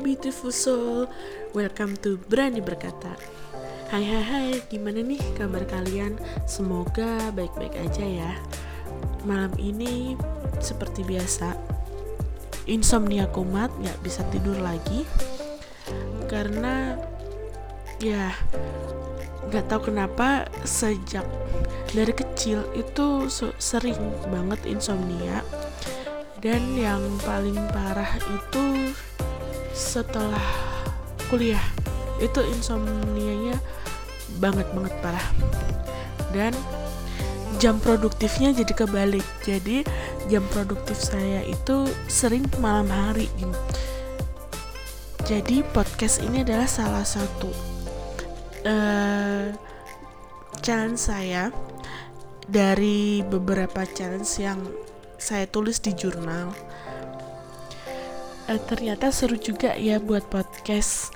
beautiful soul Welcome to Berani Berkata. Hai hai hai, gimana nih kabar kalian? Semoga baik-baik aja ya. Malam ini seperti biasa Insomnia kumat, gak bisa tidur lagi. Karena ya gak tahu kenapa sejak dari kecil itu sering banget insomnia. Dan yang paling parah itu setelah kuliah itu insomnianya banget banget parah. Dan jam produktifnya jadi kebalik. Jadi jam produktif saya itu sering malam hari jadi podcast ini adalah salah satu uh, challenge saya. Dari beberapa challenge yang saya tulis di jurnal uh, ternyata seru juga ya buat podcast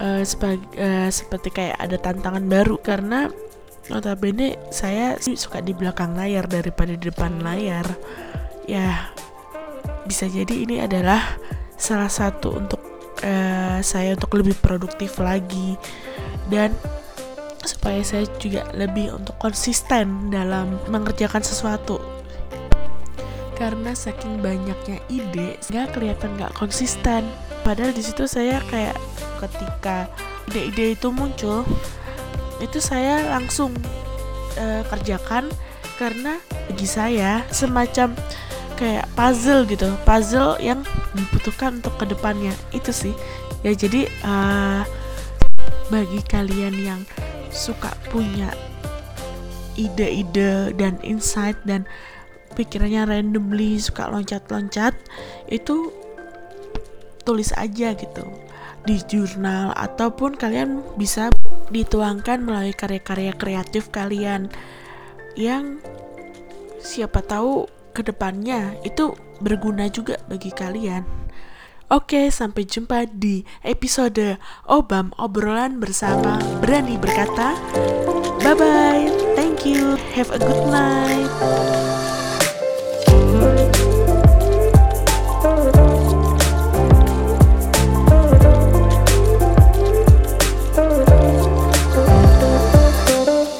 uh, sebagai uh, seperti kayak ada tantangan baru karena notabene saya suka di belakang layar daripada di depan layar. Ya bisa jadi ini adalah salah satu untuk uh, saya untuk lebih produktif lagi dan supaya saya juga lebih untuk konsisten dalam mengerjakan sesuatu karena saking banyaknya ide nggak kelihatan nggak konsisten. Padahal di situ saya kayak ketika ide-ide itu muncul itu saya langsung uh, kerjakan karena bagi saya semacam kayak puzzle gitu puzzle yang dibutuhkan untuk ke depannya. Itu sih. Ya jadi uh, bagi kalian yang suka punya ide-ide dan insight dan pikirannya randomly suka loncat-loncat itu tulis aja gitu di jurnal ataupun kalian bisa dituangkan melalui karya-karya kreatif kalian yang siapa tahu ke depannya itu berguna juga bagi kalian. Oke, sampai jumpa di episode Obam obrolan bersama berani berkata. Bye bye, thank you, have a good night.